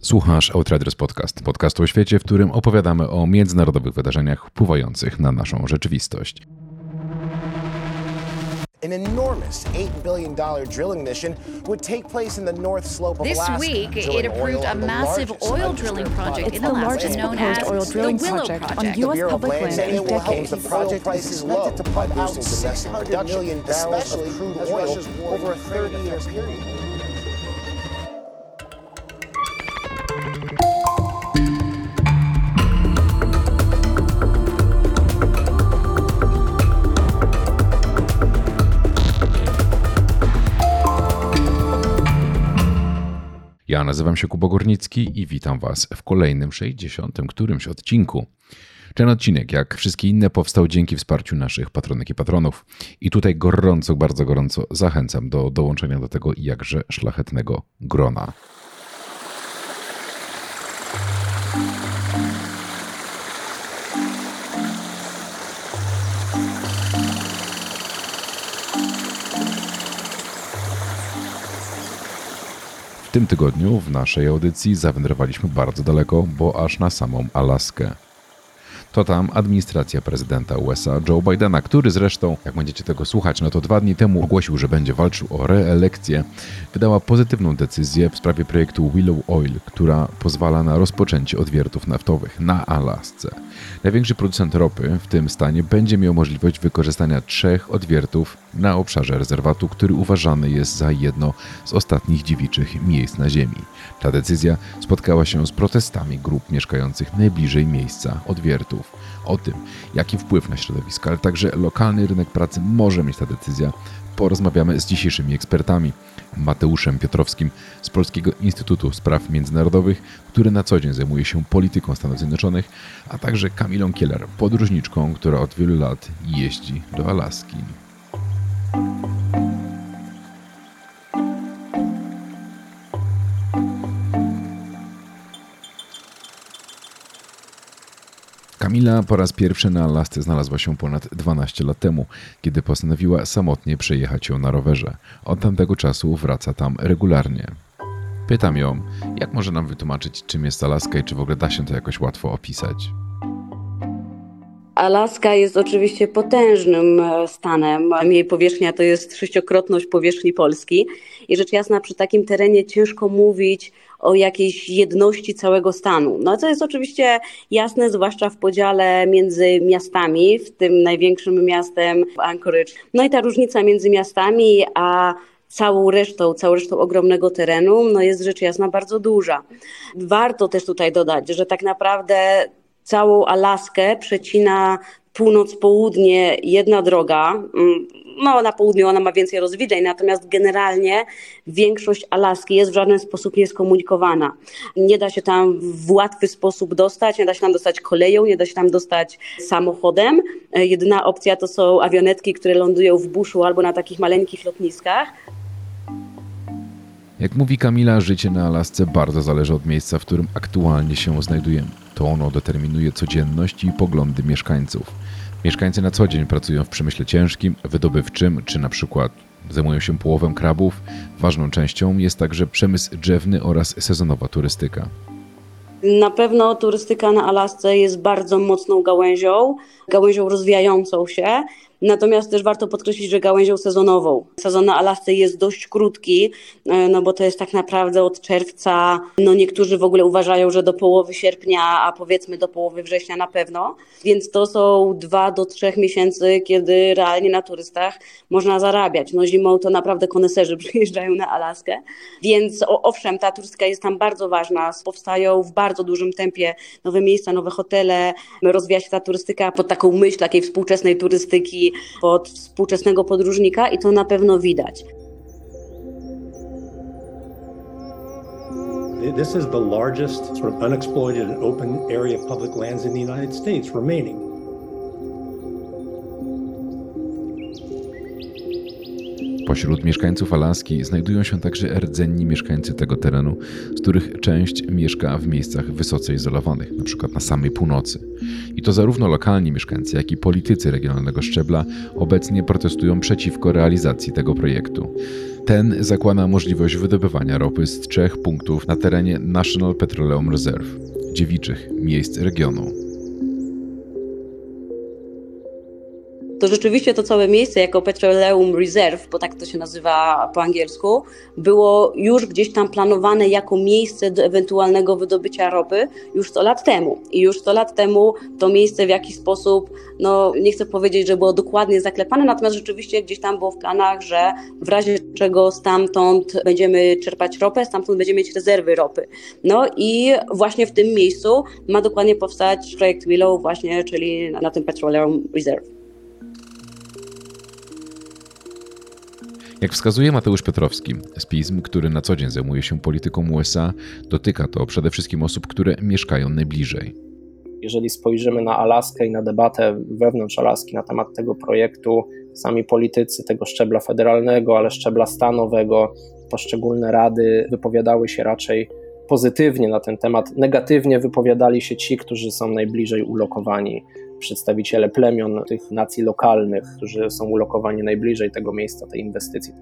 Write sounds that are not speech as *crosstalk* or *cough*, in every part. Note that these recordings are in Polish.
Słuchasz Outriders Podcast, podcastu o świecie, w którym opowiadamy o międzynarodowych wydarzeniach wpływających na naszą rzeczywistość. An enormous $8 billion drilling mission would take place in the north slope of this Alaska. This week, it approved a massive oil drilling project in Alaska known as oil drilling the Willow project, on U.S. public land in decades. The project is expected to pump out 600 million barrels of crude oil over a 30-year period. Ja nazywam się Kubo Górnicki i witam Was w kolejnym 60. którymś odcinku. Ten odcinek, jak wszystkie inne, powstał dzięki wsparciu naszych patronek i patronów. I tutaj gorąco, bardzo gorąco zachęcam do dołączenia do tego jakże szlachetnego grona. W tym tygodniu w naszej audycji zawędrowaliśmy bardzo daleko, bo aż na samą Alaskę to tam administracja prezydenta USA Joe Bidena, który zresztą, jak będziecie tego słuchać, no to dwa dni temu ogłosił, że będzie walczył o reelekcję, wydała pozytywną decyzję w sprawie projektu Willow Oil, która pozwala na rozpoczęcie odwiertów naftowych na Alasce. Największy producent ropy w tym stanie będzie miał możliwość wykorzystania trzech odwiertów na obszarze rezerwatu, który uważany jest za jedno z ostatnich dziewiczych miejsc na Ziemi. Ta decyzja spotkała się z protestami grup mieszkających najbliżej miejsca odwiertów. O tym, jaki wpływ na środowisko, ale także lokalny rynek pracy może mieć ta decyzja, porozmawiamy z dzisiejszymi ekspertami. Mateuszem Piotrowskim z Polskiego Instytutu Spraw Międzynarodowych, który na co dzień zajmuje się polityką Stanów Zjednoczonych, a także Kamilą Kieler, podróżniczką, która od wielu lat jeździ do Alaski. Kamila po raz pierwszy na Alasce znalazła się ponad 12 lat temu, kiedy postanowiła samotnie przejechać ją na rowerze. Od tamtego czasu wraca tam regularnie. Pytam ją, jak może nam wytłumaczyć, czym jest Alaska i czy w ogóle da się to jakoś łatwo opisać. Alaska jest oczywiście potężnym e, stanem. Jej powierzchnia to jest sześciokrotność powierzchni Polski. I rzecz jasna, przy takim terenie ciężko mówić o jakiejś jedności całego stanu. No co jest oczywiście jasne, zwłaszcza w podziale między miastami, w tym największym miastem Anchorage. No i ta różnica między miastami a całą resztą, całą resztą ogromnego terenu, no jest rzecz jasna bardzo duża. Warto też tutaj dodać, że tak naprawdę całą Alaskę przecina północ-południe jedna droga. Mm, no, na południu ona ma więcej rozwidzeń, natomiast generalnie większość Alaski jest w żaden sposób nieskomunikowana. Nie da się tam w łatwy sposób dostać, nie da się tam dostać koleją, nie da się tam dostać samochodem. E, jedyna opcja to są awionetki, które lądują w buszu albo na takich maleńkich lotniskach. Jak mówi Kamila, życie na Alasce bardzo zależy od miejsca, w którym aktualnie się znajdujemy. To ono determinuje codzienność i poglądy mieszkańców. Mieszkańcy na co dzień pracują w przemyśle ciężkim, wydobywczym, czy na przykład zajmują się połowem krabów. Ważną częścią jest także przemysł drzewny oraz sezonowa turystyka. Na pewno turystyka na Alasce jest bardzo mocną gałęzią, gałęzią rozwijającą się. Natomiast też warto podkreślić, że gałęzią sezonową. Sezon na Alasce jest dość krótki, e, no bo to jest tak naprawdę od czerwca, no niektórzy w ogóle uważają, że do połowy sierpnia, a powiedzmy do połowy września na pewno. Więc to są dwa do trzech miesięcy, kiedy realnie na turystach można zarabiać. No zimą to naprawdę koneserzy *laughs* przyjeżdżają na Alaskę. Więc owszem, ta turystyka jest tam bardzo ważna. Powstają w bardzo dużym tempie nowe miejsca, nowe hotele. Rozwija się ta turystyka pod taką myśl takiej współczesnej turystyki, pod współczesnego podróżnika i to na pewno widać. This is the largest sort of unexploited and open area public lands in the United States remaining. Pośród mieszkańców Alaski znajdują się także rdzenni mieszkańcy tego terenu, z których część mieszka w miejscach wysoce izolowanych, np. na samej północy. I to zarówno lokalni mieszkańcy, jak i politycy regionalnego szczebla obecnie protestują przeciwko realizacji tego projektu. Ten zakłada możliwość wydobywania ropy z trzech punktów na terenie National Petroleum Reserve, dziewiczych miejsc regionu. To rzeczywiście to całe miejsce jako Petroleum Reserve, bo tak to się nazywa po angielsku, było już gdzieś tam planowane jako miejsce do ewentualnego wydobycia ropy już 100 lat temu. I już 100 lat temu to miejsce w jakiś sposób, no nie chcę powiedzieć, że było dokładnie zaklepane, natomiast rzeczywiście gdzieś tam było w planach, że w razie czego stamtąd będziemy czerpać ropę, stamtąd będziemy mieć rezerwy ropy. No i właśnie w tym miejscu ma dokładnie powstać projekt Willow właśnie, czyli na tym Petroleum Reserve. Jak wskazuje Mateusz Piotrowski z który na co dzień zajmuje się polityką USA, dotyka to przede wszystkim osób, które mieszkają najbliżej. Jeżeli spojrzymy na Alaskę i na debatę wewnątrz Alaski na temat tego projektu, sami politycy tego szczebla federalnego, ale szczebla stanowego, poszczególne rady wypowiadały się raczej pozytywnie na ten temat. Negatywnie wypowiadali się ci, którzy są najbliżej ulokowani przedstawiciele plemion tych nacji lokalnych, którzy są ulokowani najbliżej tego miejsca, tej inwestycji.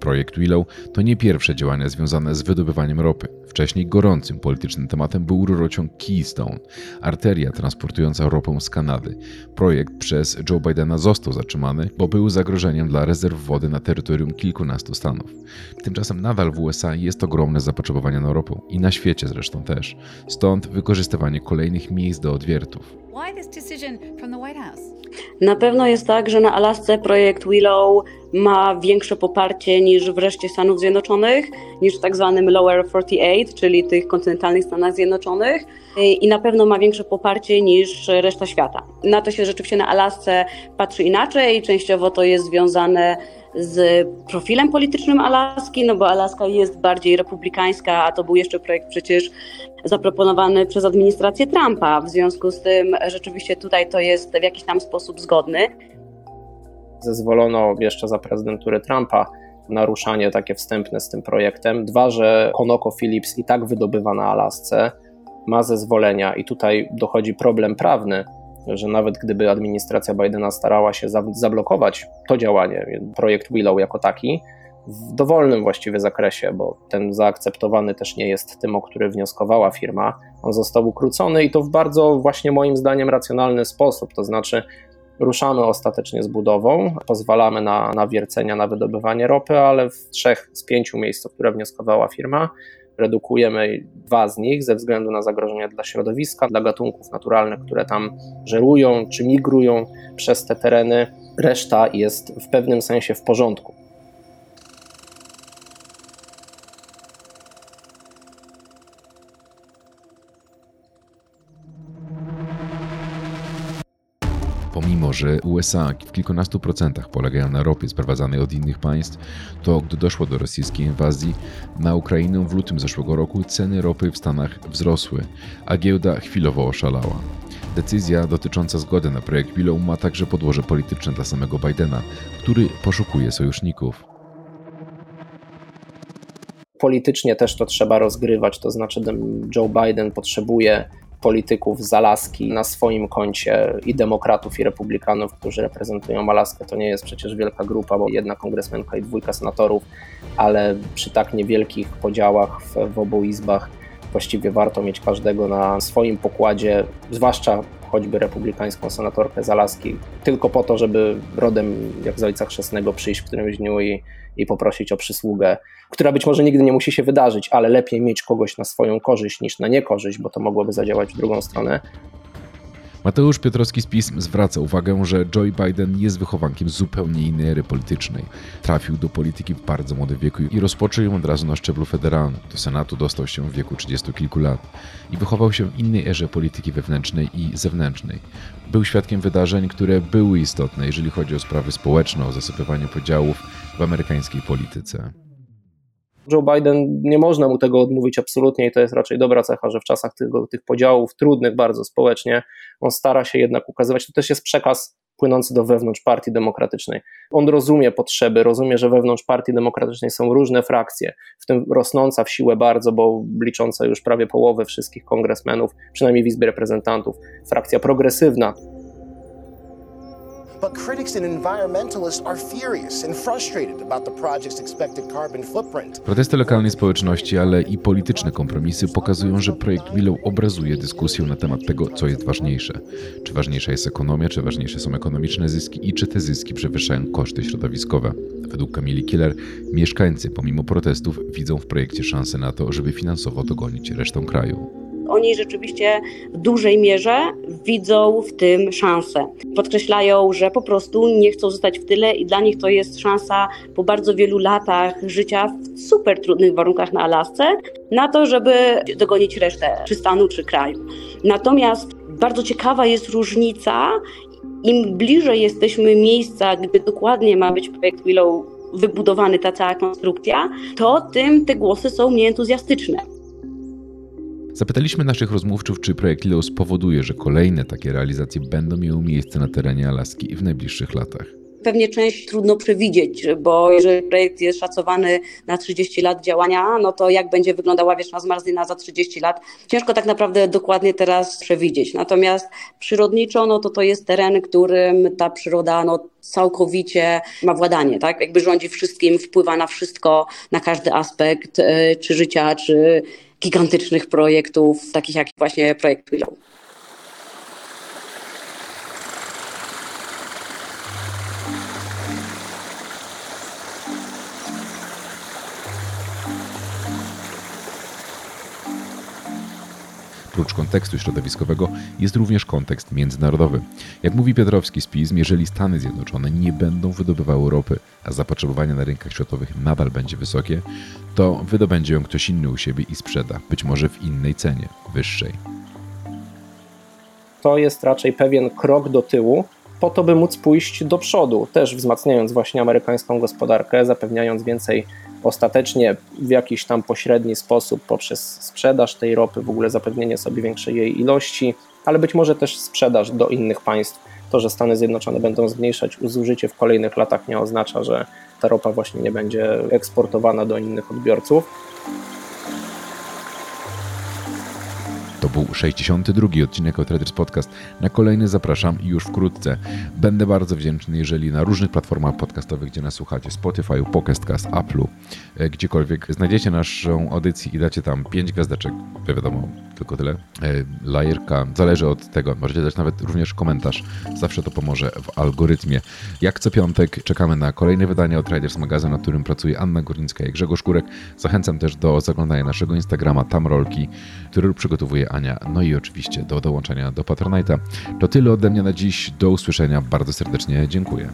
Projekt Willow to nie pierwsze działania związane z wydobywaniem ropy. Wcześniej gorącym politycznym tematem był rurociąg Keystone, arteria transportująca ropę z Kanady. Projekt przez Joe Bidena został zatrzymany, bo był zagrożeniem dla rezerw wody na terytorium kilkunastu stanów. Tymczasem nadal w USA jest ogromne zapotrzebowanie na ropę i na świecie zresztą też. Stąd wykorzystywanie kolejnych miejsc do odwiertów. Na pewno jest tak, że na Alasce projekt Willow ma większe poparcie niż w reszcie Stanów Zjednoczonych, niż w tak zwanym Lower 48, czyli tych kontynentalnych Stanach Zjednoczonych i na pewno ma większe poparcie niż reszta świata. Na to się rzeczywiście na Alasce patrzy inaczej, częściowo to jest związane z profilem politycznym Alaski, no bo Alaska jest bardziej republikańska, a to był jeszcze projekt przecież zaproponowany przez administrację Trumpa. W związku z tym rzeczywiście tutaj to jest w jakiś tam sposób zgodny. Zezwolono jeszcze za prezydentury Trumpa naruszanie takie wstępne z tym projektem. Dwa, że ConocoPhillips i tak wydobywa na Alasce, ma zezwolenia i tutaj dochodzi problem prawny, że nawet gdyby administracja Bidena starała się zablokować to działanie, projekt Willow jako taki, w dowolnym właściwie zakresie, bo ten zaakceptowany też nie jest tym, o który wnioskowała firma. On został ukrócony i to w bardzo właśnie moim zdaniem racjonalny sposób, to znaczy ruszamy ostatecznie z budową, pozwalamy na, na wiercenia, na wydobywanie ropy, ale w trzech z pięciu miejsc, o które wnioskowała firma, redukujemy dwa z nich ze względu na zagrożenia dla środowiska, dla gatunków naturalnych, które tam żerują czy migrują przez te tereny. Reszta jest w pewnym sensie w porządku. Że USA w kilkunastu procentach polegają na ropie sprowadzanej od innych państw, to gdy doszło do rosyjskiej inwazji na Ukrainę w lutym zeszłego roku, ceny ropy w Stanach wzrosły, a giełda chwilowo oszalała. Decyzja dotycząca zgody na projekt Willow ma także podłoże polityczne dla samego Bidena, który poszukuje sojuszników. Politycznie też to trzeba rozgrywać, to znaczy Joe Biden potrzebuje polityków z Alaski na swoim koncie i demokratów i republikanów, którzy reprezentują Alaskę. To nie jest przecież wielka grupa, bo jedna kongresmenka i dwójka senatorów, ale przy tak niewielkich podziałach w, w obu izbach właściwie warto mieć każdego na swoim pokładzie, zwłaszcza choćby republikańską senatorkę z Alaski, tylko po to, żeby rodem jak z ojca chrzestnego przyjść w którymś dniu i, i poprosić o przysługę, która być może nigdy nie musi się wydarzyć, ale lepiej mieć kogoś na swoją korzyść niż na niekorzyść, bo to mogłoby zadziałać w drugą stronę. Mateusz Piotrowski z PiSM zwraca uwagę, że Joe Biden jest wychowankiem zupełnie innej ery politycznej. Trafił do polityki w bardzo młodym wieku i rozpoczął ją od razu na szczeblu federalnym. Do Senatu dostał się w wieku 30 kilku lat i wychował się w innej erze polityki wewnętrznej i zewnętrznej. Był świadkiem wydarzeń, które były istotne, jeżeli chodzi o sprawy społeczne, o zasypywanie podziałów w amerykańskiej polityce. Joe Biden, nie można mu tego odmówić absolutnie i to jest raczej dobra cecha, że w czasach tego, tych podziałów trudnych bardzo społecznie, on stara się jednak ukazywać, to też jest przekaz płynący do wewnątrz Partii Demokratycznej. On rozumie potrzeby, rozumie, że wewnątrz Partii Demokratycznej są różne frakcje, w tym rosnąca w siłę bardzo, bo licząca już prawie połowę wszystkich kongresmenów, przynajmniej w Izbie Reprezentantów, frakcja progresywna, But critics and environmentalists are furious and frustrated about the project's expected carbon footprint. Protesty lokalnej społeczności, ale i polityczne kompromisy pokazują, że projekt Willow obrazuje dyskusję na temat tego, co jest ważniejsze. Czy ważniejsza jest ekonomia, czy ważniejsze są ekonomiczne zyski i czy te zyski przewyższają koszty środowiskowe. Według Kamili Killer mieszkańcy pomimo protestów widzą w projekcie szansę na to, żeby finansowo dogonić resztę kraju oni rzeczywiście w dużej mierze widzą w tym szansę. Podkreślają, że po prostu nie chcą zostać w tyle i dla nich to jest szansa po bardzo wielu latach życia w super trudnych warunkach na Alasce na to, żeby dogonić resztę czy stanu, czy kraju. Natomiast bardzo ciekawa jest różnica im bliżej jesteśmy miejsca, gdzie dokładnie ma być projekt Willow wybudowany, ta cała konstrukcja, to tym te głosy są mniej entuzjastyczne. Zapytaliśmy naszych rozmówców, czy projekt Leo spowoduje, że kolejne takie realizacje będą miały miejsce na terenie Alaski w najbliższych latach. Pewnie część trudno przewidzieć, bo jeżeli projekt jest szacowany na 30 lat działania, no to jak będzie wyglądała wieczna zmarzlina za 30 lat, ciężko tak naprawdę dokładnie teraz przewidzieć. Natomiast przyrodniczo, no to to jest teren, którym ta przyroda no, całkowicie ma władanie, tak? Jakby rządzi wszystkim, wpływa na wszystko, na każdy aspekt, e, czy życia, czy gigantycznych projektów, takich jak właśnie projekt Willow. Prócz kontekstu środowiskowego jest również kontekst międzynarodowy. Jak mówi Piotrowski z PiSM, jeżeli Stany Zjednoczone nie będą wydobywały ropy, a zapotrzebowanie na rynkach światowych nadal będzie wysokie, to wydobędzie ją ktoś inny u siebie i sprzeda, być może w innej cenie, wyższej. To jest raczej pewien krok do tyłu, po to, by móc pójść do przodu, też wzmacniając właśnie amerykańską gospodarkę, zapewniając więcej ostatecznie w jakiś tam pośredni sposób poprzez sprzedaż tej ropy, w ogóle zapewnienie sobie większej jej ilości, ale być może też sprzedaż do innych państw. To, że Stany Zjednoczone będą zmniejszać zużycie w kolejnych latach nie oznacza, że ta ropa właśnie nie będzie eksportowana do innych odbiorców. Był 62. odcinek o Traders Podcast. Na kolejny zapraszam już wkrótce. Będę bardzo wdzięczny, jeżeli na różnych platformach podcastowych, gdzie nas słuchacie, Spotify, Podcastcast, Apple'u, e, gdziekolwiek, znajdziecie naszą audycję i dacie tam 5 gwiazdeczek, wiadomo, tylko tyle. E, lajerka, zależy od tego. Możecie dać nawet również komentarz. Zawsze to pomoże w algorytmie. Jak co piątek czekamy na kolejne wydanie od Traders Magazyn, na którym pracuje Anna Górnicka i Grzegorz Kurek. Zachęcam też do zaglądania naszego Instagrama, tam rolki, który przygotowuje Ania. No i oczywiście do dołączenia do Patronite'a. To tyle ode mnie na dziś. Do usłyszenia. Bardzo serdecznie dziękuję.